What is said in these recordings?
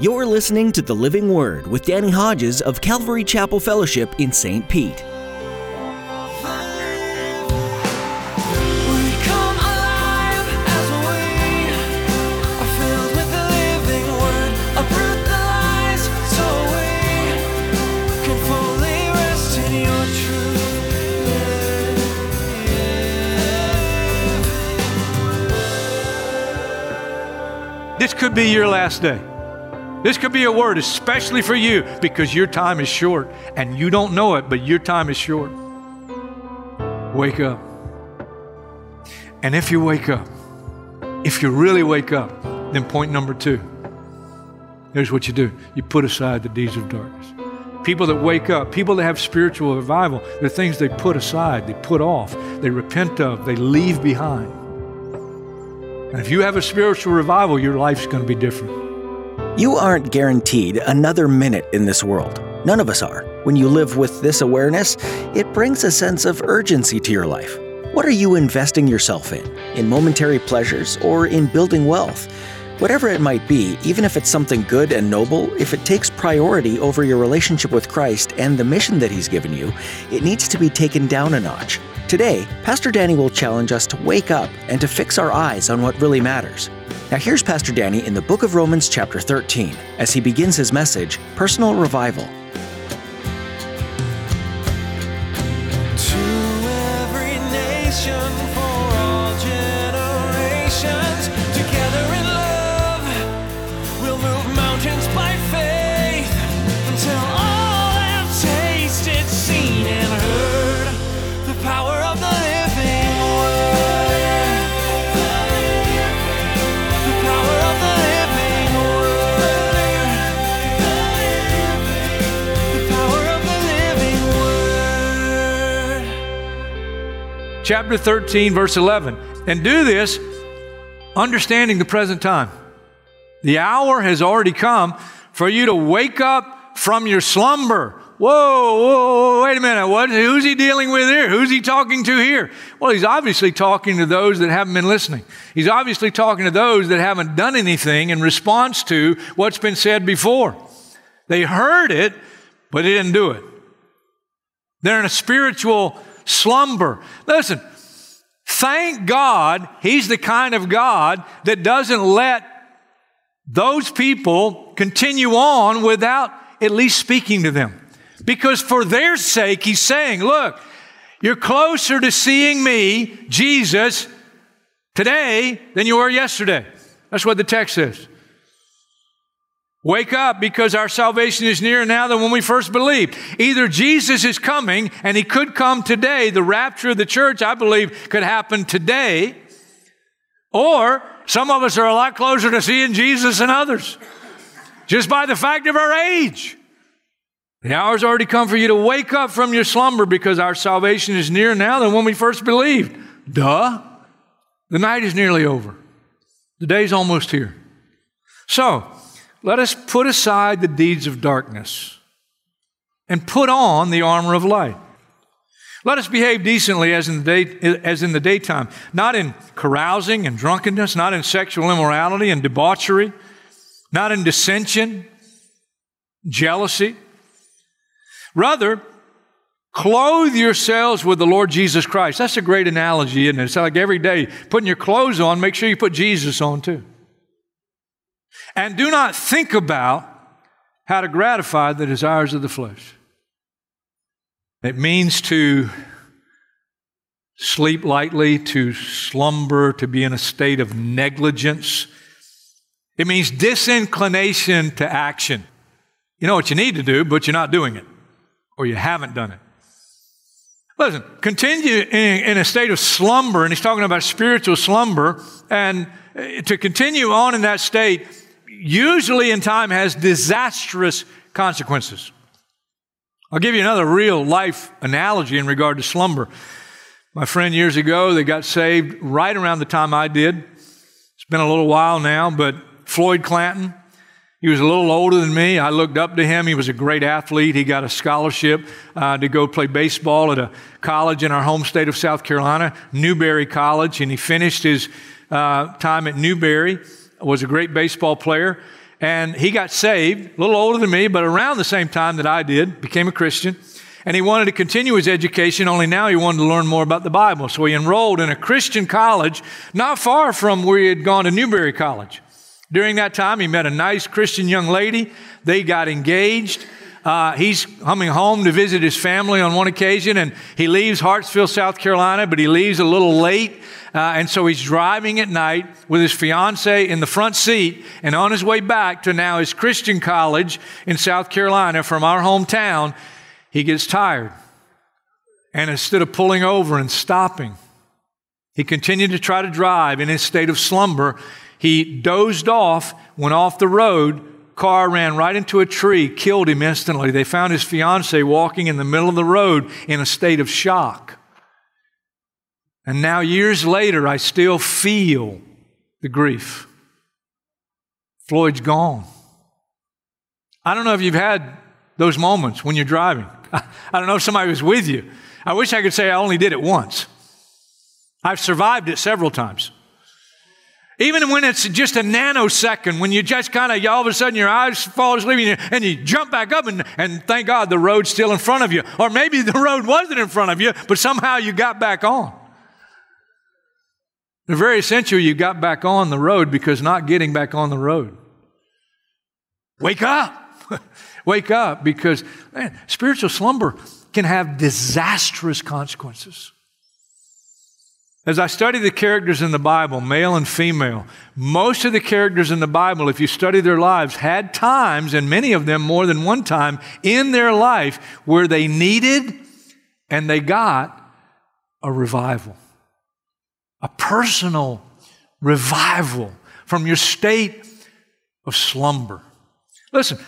You're listening to The Living Word with Danny Hodges of Calvary Chapel Fellowship in St. Pete. We come alive as we are filled with the living word. Uproot the lies so we can fully rest in your truth. This could be your last day. This could be a word, especially for you, because your time is short and you don't know it, but your time is short. Wake up. And if you wake up, if you really wake up, then point number two here's what you do you put aside the deeds of darkness. People that wake up, people that have spiritual revival, they're things they put aside, they put off, they repent of, they leave behind. And if you have a spiritual revival, your life's going to be different. You aren't guaranteed another minute in this world. None of us are. When you live with this awareness, it brings a sense of urgency to your life. What are you investing yourself in? In momentary pleasures or in building wealth? Whatever it might be, even if it's something good and noble, if it takes priority over your relationship with Christ and the mission that He's given you, it needs to be taken down a notch. Today, Pastor Danny will challenge us to wake up and to fix our eyes on what really matters. Now, here's Pastor Danny in the book of Romans, chapter 13, as he begins his message Personal Revival. Chapter 13, verse 11. And do this understanding the present time. The hour has already come for you to wake up from your slumber. Whoa, whoa, wait a minute. What, who's he dealing with here? Who's he talking to here? Well, he's obviously talking to those that haven't been listening. He's obviously talking to those that haven't done anything in response to what's been said before. They heard it, but they didn't do it. They're in a spiritual slumber. Listen, thank God He's the kind of God that doesn't let those people continue on without at least speaking to them. Because for their sake, He's saying, Look, you're closer to seeing me, Jesus, today than you were yesterday. That's what the text says. Wake up because our salvation is nearer now than when we first believed. Either Jesus is coming and he could come today. The rapture of the church, I believe, could happen today. Or some of us are a lot closer to seeing Jesus than others just by the fact of our age. The hour's already come for you to wake up from your slumber because our salvation is nearer now than when we first believed. Duh. The night is nearly over. The day's almost here. So, let us put aside the deeds of darkness and put on the armor of light. Let us behave decently as in, the day, as in the daytime, not in carousing and drunkenness, not in sexual immorality and debauchery, not in dissension, jealousy. Rather, clothe yourselves with the Lord Jesus Christ. That's a great analogy, isn't it? It's like every day putting your clothes on, make sure you put Jesus on too. And do not think about how to gratify the desires of the flesh. It means to sleep lightly, to slumber, to be in a state of negligence. It means disinclination to action. You know what you need to do, but you're not doing it, or you haven't done it. Listen, continue in, in a state of slumber, and he's talking about spiritual slumber, and uh, to continue on in that state usually in time has disastrous consequences. I'll give you another real life analogy in regard to slumber. My friend years ago, they got saved right around the time I did. It's been a little while now, but Floyd Clanton, he was a little older than me. I looked up to him. He was a great athlete. He got a scholarship uh, to go play baseball at a college in our home state of South Carolina, Newberry College, and he finished his uh, time at Newberry was a great baseball player. and he got saved, a little older than me, but around the same time that I did, became a Christian. And he wanted to continue his education, only now he wanted to learn more about the Bible. So he enrolled in a Christian college not far from where he had gone to Newberry College. During that time, he met a nice Christian young lady. They got engaged. Uh, he's coming home to visit his family on one occasion, and he leaves Hartsville, South Carolina, but he leaves a little late. Uh, and so he's driving at night with his fiance in the front seat, and on his way back to now his Christian college in South Carolina from our hometown, he gets tired. And instead of pulling over and stopping, he continued to try to drive in his state of slumber. He dozed off, went off the road, car ran right into a tree, killed him instantly. They found his fiancee walking in the middle of the road in a state of shock. And now, years later, I still feel the grief. Floyd's gone. I don't know if you've had those moments when you're driving. I don't know if somebody was with you. I wish I could say I only did it once. I've survived it several times. Even when it's just a nanosecond, when you just kind of, all of a sudden your eyes fall asleep and you, and you jump back up and, and thank God the road's still in front of you. Or maybe the road wasn't in front of you, but somehow you got back on. The very essential you got back on the road because not getting back on the road. Wake up. Wake up because man, spiritual slumber can have disastrous consequences. As I study the characters in the Bible, male and female, most of the characters in the Bible, if you study their lives, had times, and many of them more than one time in their life, where they needed and they got a revival, a personal revival from your state of slumber. Listen,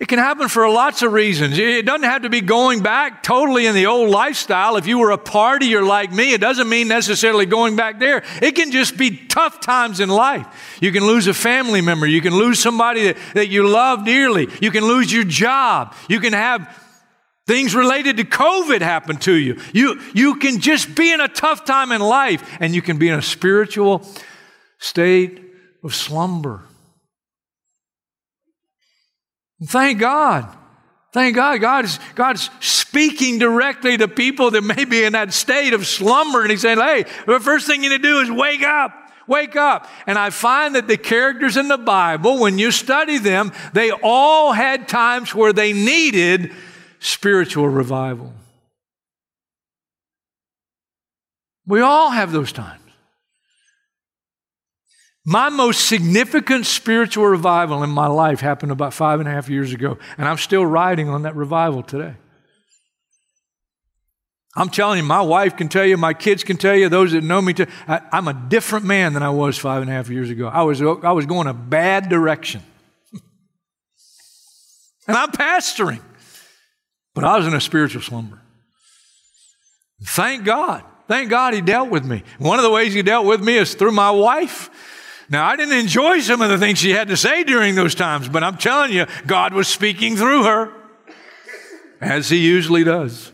it can happen for lots of reasons. It doesn't have to be going back totally in the old lifestyle. If you were a partier like me, it doesn't mean necessarily going back there. It can just be tough times in life. You can lose a family member. You can lose somebody that, that you love dearly. You can lose your job. You can have things related to COVID happen to you. You, you can just be in a tough time in life and you can be in a spiritual state of slumber. Thank God. Thank God. God is, God is speaking directly to people that may be in that state of slumber. And He's saying, hey, the first thing you need to do is wake up. Wake up. And I find that the characters in the Bible, when you study them, they all had times where they needed spiritual revival. We all have those times. My most significant spiritual revival in my life happened about five and a half years ago, and I'm still riding on that revival today. I'm telling you, my wife can tell you, my kids can tell you, those that know me, I, I'm a different man than I was five and a half years ago. I was, I was going a bad direction. and I'm pastoring, but I was in a spiritual slumber. Thank God. Thank God he dealt with me. One of the ways he dealt with me is through my wife. Now, I didn't enjoy some of the things she had to say during those times, but I'm telling you, God was speaking through her, as He usually does.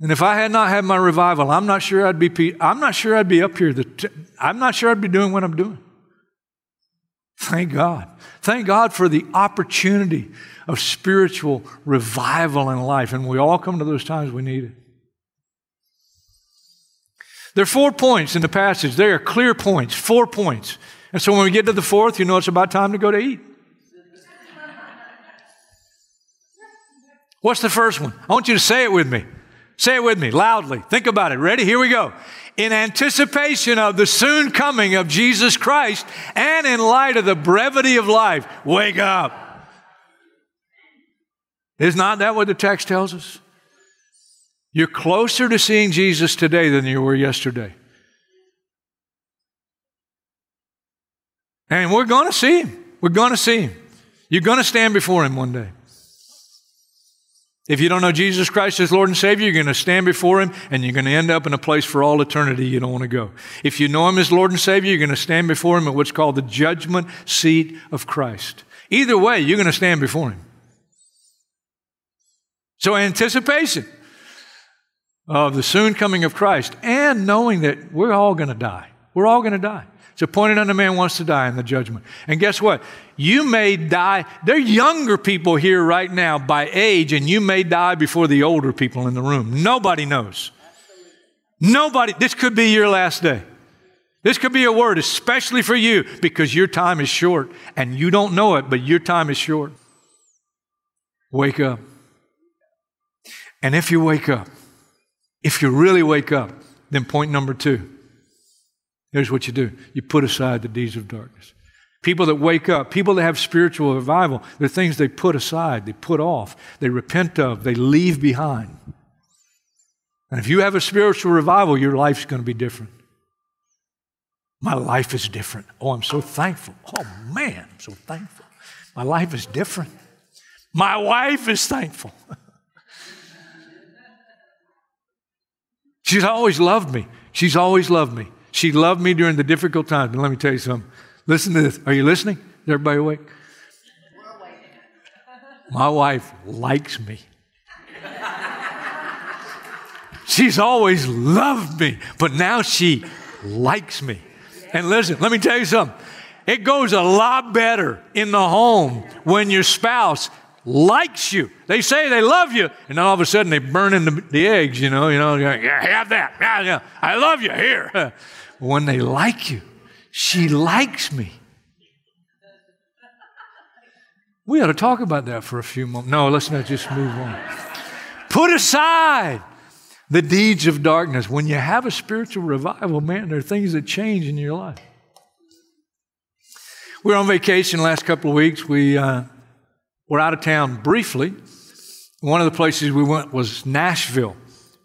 And if I had not had my revival, I'm not sure I'd be. I'm not sure I'd be up here. I'm not sure I'd be doing what I'm doing. Thank God. Thank God for the opportunity of spiritual revival in life. And we all come to those times we need it. There are four points in the passage. They are clear points, four points. And so when we get to the fourth, you know it's about time to go to eat. What's the first one? I want you to say it with me. Say it with me loudly. Think about it. Ready? Here we go. In anticipation of the soon coming of Jesus Christ and in light of the brevity of life, wake up. Is not that what the text tells us? You're closer to seeing Jesus today than you were yesterday. And we're going to see him. We're going to see him. You're going to stand before him one day. If you don't know Jesus Christ as Lord and Savior, you're going to stand before Him and you're going to end up in a place for all eternity you don't want to go. If you know Him as Lord and Savior, you're going to stand before Him at what's called the judgment seat of Christ. Either way, you're going to stand before Him. So, anticipation of the soon coming of Christ and knowing that we're all going to die. We're all going to die. It's appointed unto man wants to die in the judgment. And guess what? You may die. There are younger people here right now by age, and you may die before the older people in the room. Nobody knows. Nobody. This could be your last day. This could be a word, especially for you, because your time is short and you don't know it, but your time is short. Wake up. And if you wake up, if you really wake up, then point number two here's what you do you put aside the deeds of darkness. People that wake up, people that have spiritual revival, they're things they put aside, they put off, they repent of, they leave behind. And if you have a spiritual revival, your life's going to be different. My life is different. Oh, I'm so thankful. Oh, man, I'm so thankful. My life is different. My wife is thankful. She's always loved me. She's always loved me. She loved me during the difficult times. And let me tell you something. Listen to this. Are you listening? Is everybody awake? My wife likes me. She's always loved me, but now she likes me. And listen, let me tell you something. It goes a lot better in the home when your spouse likes you. They say they love you, and all of a sudden they burn in the, the eggs, you know, you know, yeah, have that. Yeah, yeah. I love you here. when they like you, she likes me. We ought to talk about that for a few moments. No, let's not just move on. Put aside the deeds of darkness. When you have a spiritual revival, man, there are things that change in your life. We were on vacation last couple of weeks. We uh, were out of town briefly. One of the places we went was Nashville.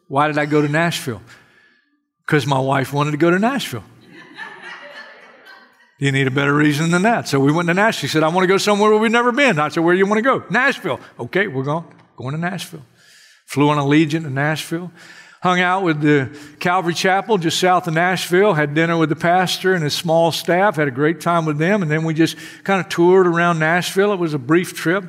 Why did I go to Nashville? Because my wife wanted to go to Nashville. You need a better reason than that. So we went to Nashville. She said, I want to go somewhere where we've never been. I said, Where do you want to go? Nashville. Okay, we're going. Going to Nashville. Flew on Allegiant to Nashville. Hung out with the Calvary Chapel just south of Nashville. Had dinner with the pastor and his small staff. Had a great time with them. And then we just kind of toured around Nashville. It was a brief trip.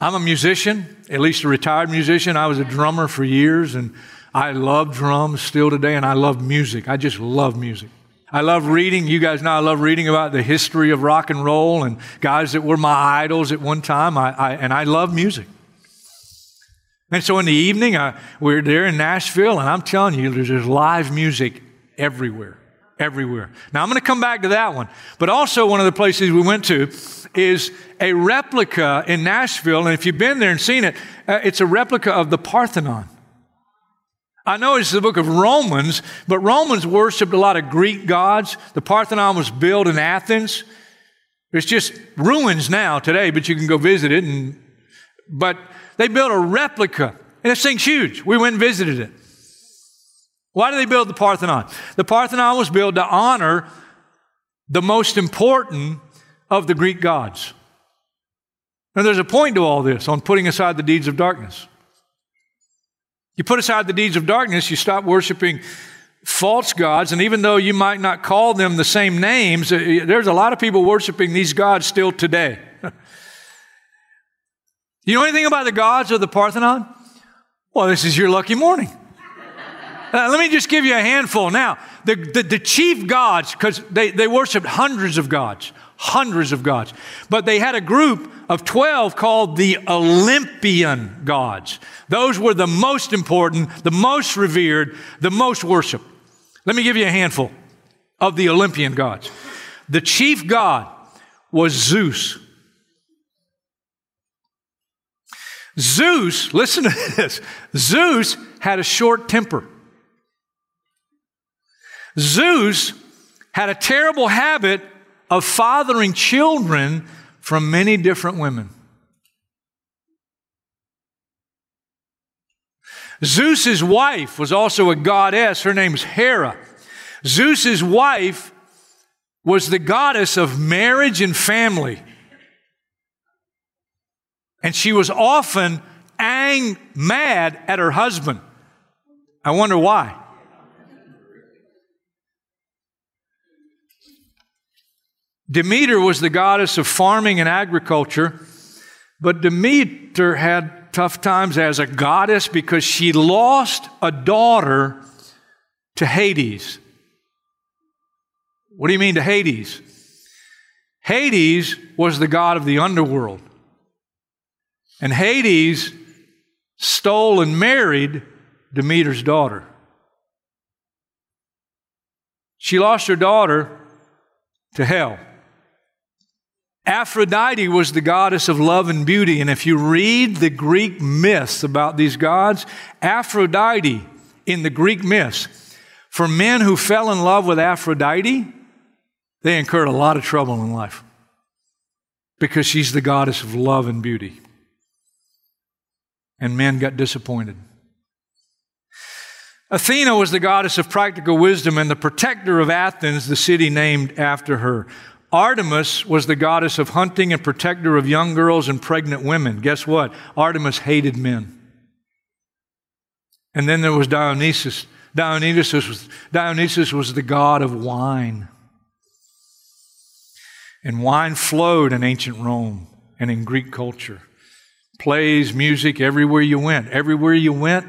I'm a musician, at least a retired musician. I was a drummer for years, and I love drums still today, and I love music. I just love music. I love reading. You guys know I love reading about the history of rock and roll and guys that were my idols at one time. I, I and I love music. And so in the evening, we're there in Nashville, and I'm telling you, there's, there's live music everywhere, everywhere. Now, I'm going to come back to that one. But also, one of the places we went to is a replica in Nashville. And if you've been there and seen it, uh, it's a replica of the Parthenon. I know it's the book of Romans, but Romans worshiped a lot of Greek gods. The Parthenon was built in Athens. It's just ruins now today, but you can go visit it. And, but they built a replica, and this thing's huge. We went and visited it. Why did they build the Parthenon? The Parthenon was built to honor the most important of the Greek gods. Now, there's a point to all this on putting aside the deeds of darkness. You put aside the deeds of darkness, you stop worshiping false gods, and even though you might not call them the same names, uh, there's a lot of people worshiping these gods still today. You know anything about the gods of the Parthenon? Well, this is your lucky morning. Uh, let me just give you a handful. Now, the, the, the chief gods, because they, they worshiped hundreds of gods, hundreds of gods, but they had a group of 12 called the Olympian gods. Those were the most important, the most revered, the most worshiped. Let me give you a handful of the Olympian gods. The chief god was Zeus. Zeus, listen to this Zeus had a short temper. Zeus had a terrible habit of fathering children from many different women. Zeus's wife was also a goddess. Her name's Hera. Zeus's wife was the goddess of marriage and family. And she was often ang- mad at her husband. I wonder why. Demeter was the goddess of farming and agriculture, but Demeter had tough times as a goddess because she lost a daughter to Hades. What do you mean to Hades? Hades was the god of the underworld. And Hades stole and married Demeter's daughter. She lost her daughter to hell. Aphrodite was the goddess of love and beauty. And if you read the Greek myths about these gods, Aphrodite in the Greek myths, for men who fell in love with Aphrodite, they incurred a lot of trouble in life because she's the goddess of love and beauty. And men got disappointed. Athena was the goddess of practical wisdom and the protector of Athens, the city named after her. Artemis was the goddess of hunting and protector of young girls and pregnant women. Guess what? Artemis hated men. And then there was Dionysus. Dionysus was, Dionysus was the god of wine. And wine flowed in ancient Rome and in Greek culture. Plays, music, everywhere you went. Everywhere you went,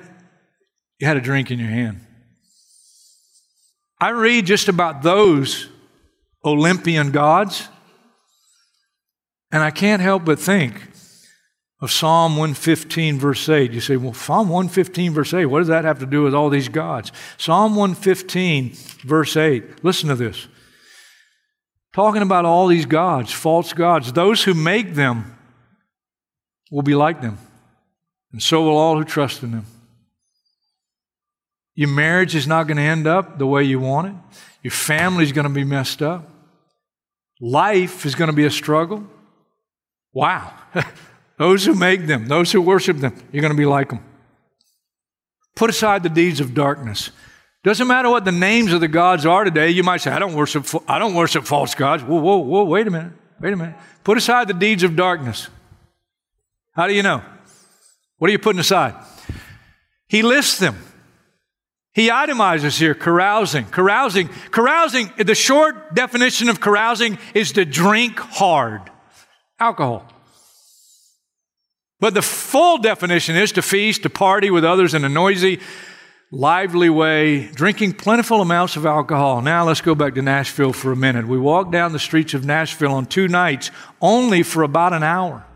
you had a drink in your hand. I read just about those Olympian gods, and I can't help but think of Psalm 115, verse 8. You say, well, Psalm 115, verse 8, what does that have to do with all these gods? Psalm 115, verse 8, listen to this. Talking about all these gods, false gods, those who make them will be like them, and so will all who trust in them. Your marriage is not going to end up the way you want it. Your family is going to be messed up. Life is going to be a struggle. Wow. those who make them, those who worship them, you're going to be like them. Put aside the deeds of darkness. Doesn't matter what the names of the gods are today. You might say, I don't worship, I don't worship false gods. Whoa, whoa, whoa, wait a minute. Wait a minute. Put aside the deeds of darkness. How do you know? What are you putting aside? He lists them. He itemizes here carousing. Carousing. Carousing, the short definition of carousing is to drink hard alcohol. But the full definition is to feast, to party with others in a noisy, lively way, drinking plentiful amounts of alcohol. Now let's go back to Nashville for a minute. We walked down the streets of Nashville on two nights, only for about an hour.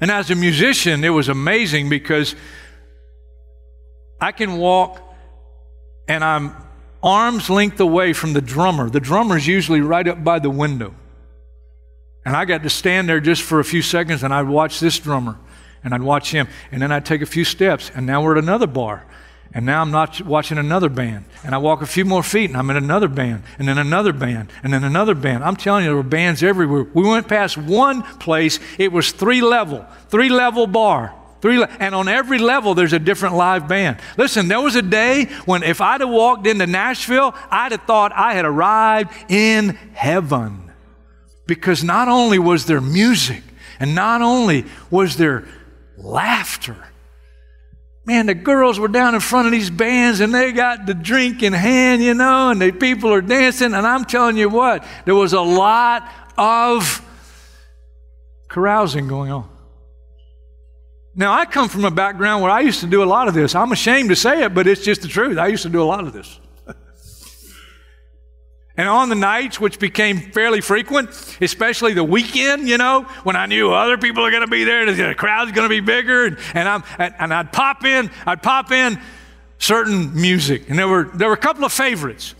And as a musician, it was amazing because I can walk and I'm arm's length away from the drummer. The drummer's usually right up by the window. And I got to stand there just for a few seconds and I'd watch this drummer and I'd watch him. And then I'd take a few steps and now we're at another bar. And now I'm not watching another band. And I walk a few more feet and I'm in another band, and then another band, and then another band. I'm telling you, there were bands everywhere. We went past one place, it was three level, three level bar. Three, and on every level, there's a different live band. Listen, there was a day when if I'd have walked into Nashville, I'd have thought I had arrived in heaven. Because not only was there music, and not only was there laughter, man, the girls were down in front of these bands and they got the drink in hand, you know, and the people are dancing. And I'm telling you what, there was a lot of carousing going on. Now, I come from a background where I used to do a lot of this. I'm ashamed to say it, but it's just the truth. I used to do a lot of this. And on the nights, which became fairly frequent, especially the weekend, you know, when I knew other people are going to be there, the crowd's going to be bigger, and, and, I'm, and I'd pop in, I'd pop in certain music. And there were, there were a couple of favorites.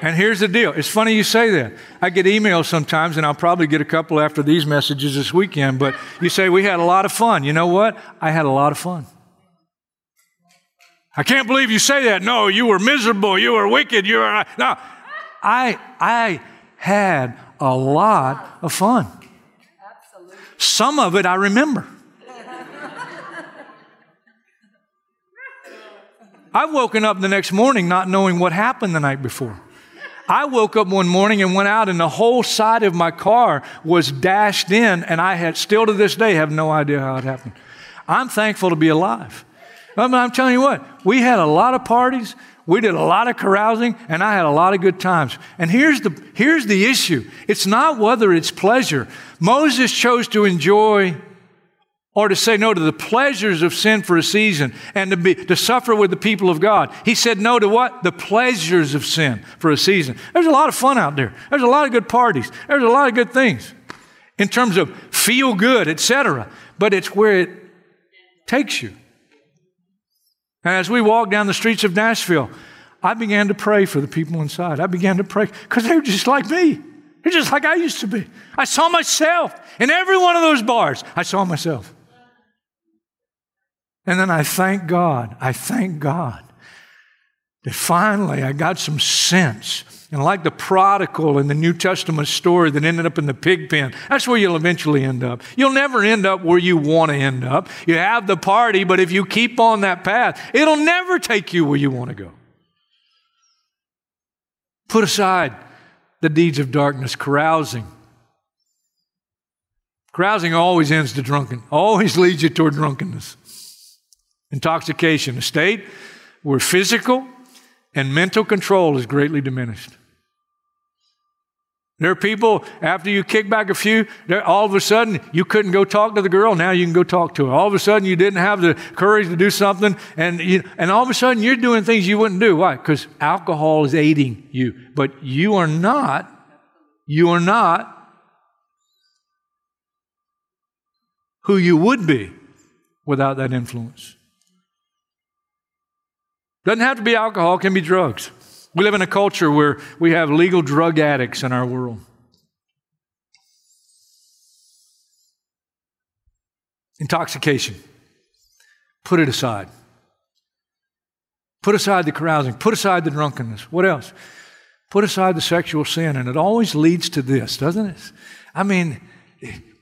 And here's the deal. It's funny you say that. I get emails sometimes, and I'll probably get a couple after these messages this weekend, but you say, We had a lot of fun. You know what? I had a lot of fun. I can't believe you say that. No, you were miserable. You were wicked. You were. No. I, I had a lot of fun. Some of it I remember. I've woken up the next morning not knowing what happened the night before. I woke up one morning and went out, and the whole side of my car was dashed in, and I had still to this day have no idea how it happened. I'm thankful to be alive. I'm telling you what, we had a lot of parties, we did a lot of carousing, and I had a lot of good times. And here's the, here's the issue it's not whether it's pleasure. Moses chose to enjoy or to say no to the pleasures of sin for a season and to be to suffer with the people of God. He said no to what? The pleasures of sin for a season. There's a lot of fun out there. There's a lot of good parties. There's a lot of good things in terms of feel good, etc. But it's where it takes you. As we walked down the streets of Nashville, I began to pray for the people inside. I began to pray because they were just like me. They're just like I used to be. I saw myself in every one of those bars. I saw myself. And then I thank God, I thank God that finally I got some sense. And like the prodigal in the New Testament story that ended up in the pig pen, that's where you'll eventually end up. You'll never end up where you want to end up. You have the party, but if you keep on that path, it'll never take you where you want to go. Put aside the deeds of darkness, carousing. Carousing always ends to drunken, always leads you toward drunkenness. Intoxication, a state where physical and mental control is greatly diminished. There are people, after you kick back a few, all of a sudden you couldn't go talk to the girl, now you can go talk to her. All of a sudden you didn't have the courage to do something, and, you, and all of a sudden you're doing things you wouldn't do. Why? Because alcohol is aiding you. But you are not, you are not who you would be without that influence. Doesn't have to be alcohol, can be drugs. We live in a culture where we have legal drug addicts in our world. Intoxication. Put it aside. Put aside the carousing. Put aside the drunkenness. What else? Put aside the sexual sin. And it always leads to this, doesn't it? I mean,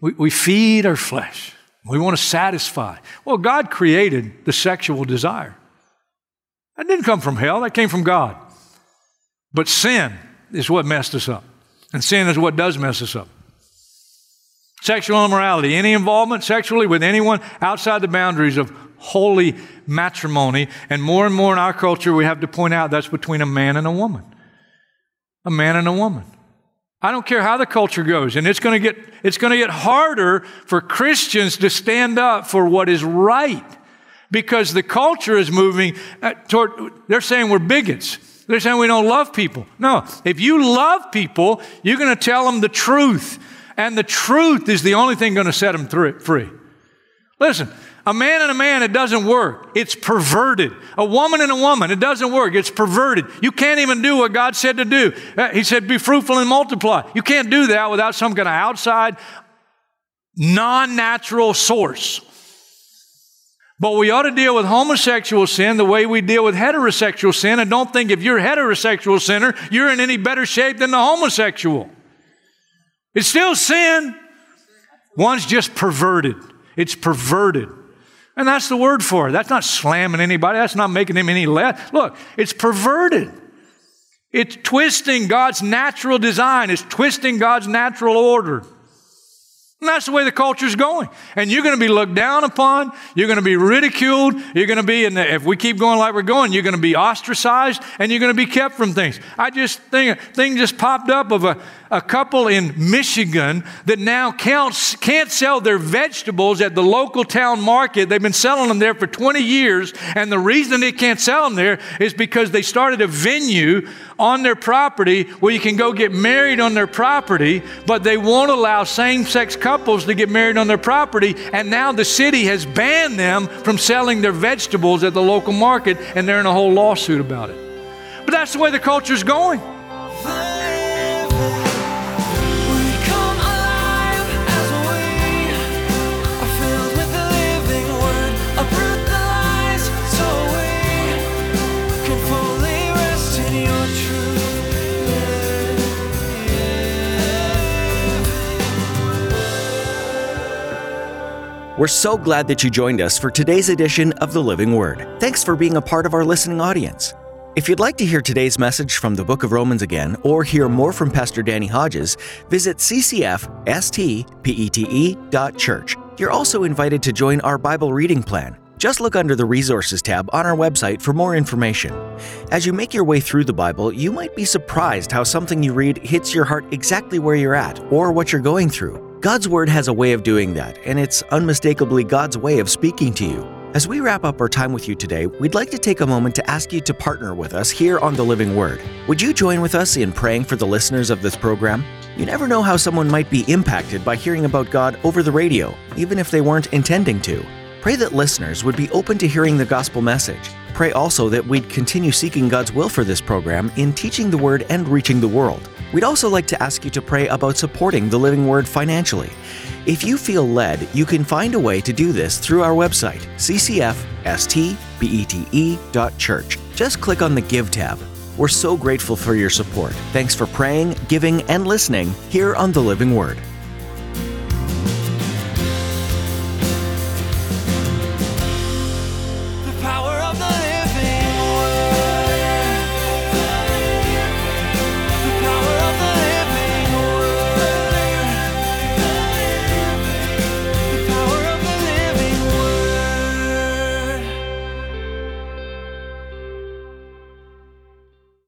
we, we feed our flesh. We want to satisfy. Well, God created the sexual desire. That didn't come from hell, that came from God. But sin is what messed us up. And sin is what does mess us up. Sexual immorality, any involvement sexually with anyone outside the boundaries of holy matrimony. And more and more in our culture, we have to point out that's between a man and a woman. A man and a woman. I don't care how the culture goes, and it's going to get it's going to get harder for Christians to stand up for what is right because the culture is moving uh, toward they're saying we're bigots. They're saying we don't love people. No, if you love people, you're going to tell them the truth. And the truth is the only thing going to set them free. Listen, a man and a man, it doesn't work. It's perverted. A woman and a woman, it doesn't work. It's perverted. You can't even do what God said to do. Uh, he said, be fruitful and multiply. You can't do that without some kind of outside, non natural source. But we ought to deal with homosexual sin the way we deal with heterosexual sin, and don't think if you're a heterosexual sinner, you're in any better shape than the homosexual. It's still sin. One's just perverted. It's perverted. And that's the word for it. That's not slamming anybody. That's not making them any less. Look, it's perverted. It's twisting God's natural design. It's twisting God's natural order. And that's the way the culture's going. And you're going to be looked down upon. You're going to be ridiculed. You're going to be, the, if we keep going like we're going, you're going to be ostracized and you're going to be kept from things. I just think thing just popped up of a, a couple in Michigan that now can't, can't sell their vegetables at the local town market. They've been selling them there for 20 years. And the reason they can't sell them there is because they started a venue on their property where you can go get married on their property, but they won't allow same sex couples to get married on their property. And now the city has banned them from selling their vegetables at the local market, and they're in a whole lawsuit about it. But that's the way the culture's going. We're so glad that you joined us for today's edition of The Living Word. Thanks for being a part of our listening audience. If you'd like to hear today's message from the book of Romans again or hear more from Pastor Danny Hodges, visit ccfstpete.church. You're also invited to join our Bible reading plan. Just look under the Resources tab on our website for more information. As you make your way through the Bible, you might be surprised how something you read hits your heart exactly where you're at or what you're going through. God's Word has a way of doing that, and it's unmistakably God's way of speaking to you. As we wrap up our time with you today, we'd like to take a moment to ask you to partner with us here on the Living Word. Would you join with us in praying for the listeners of this program? You never know how someone might be impacted by hearing about God over the radio, even if they weren't intending to. Pray that listeners would be open to hearing the gospel message. Pray also that we'd continue seeking God's will for this program in teaching the Word and reaching the world. We'd also like to ask you to pray about supporting the Living Word financially. If you feel led, you can find a way to do this through our website, ccfstpete.church. Just click on the Give tab. We're so grateful for your support. Thanks for praying, giving, and listening here on the Living Word.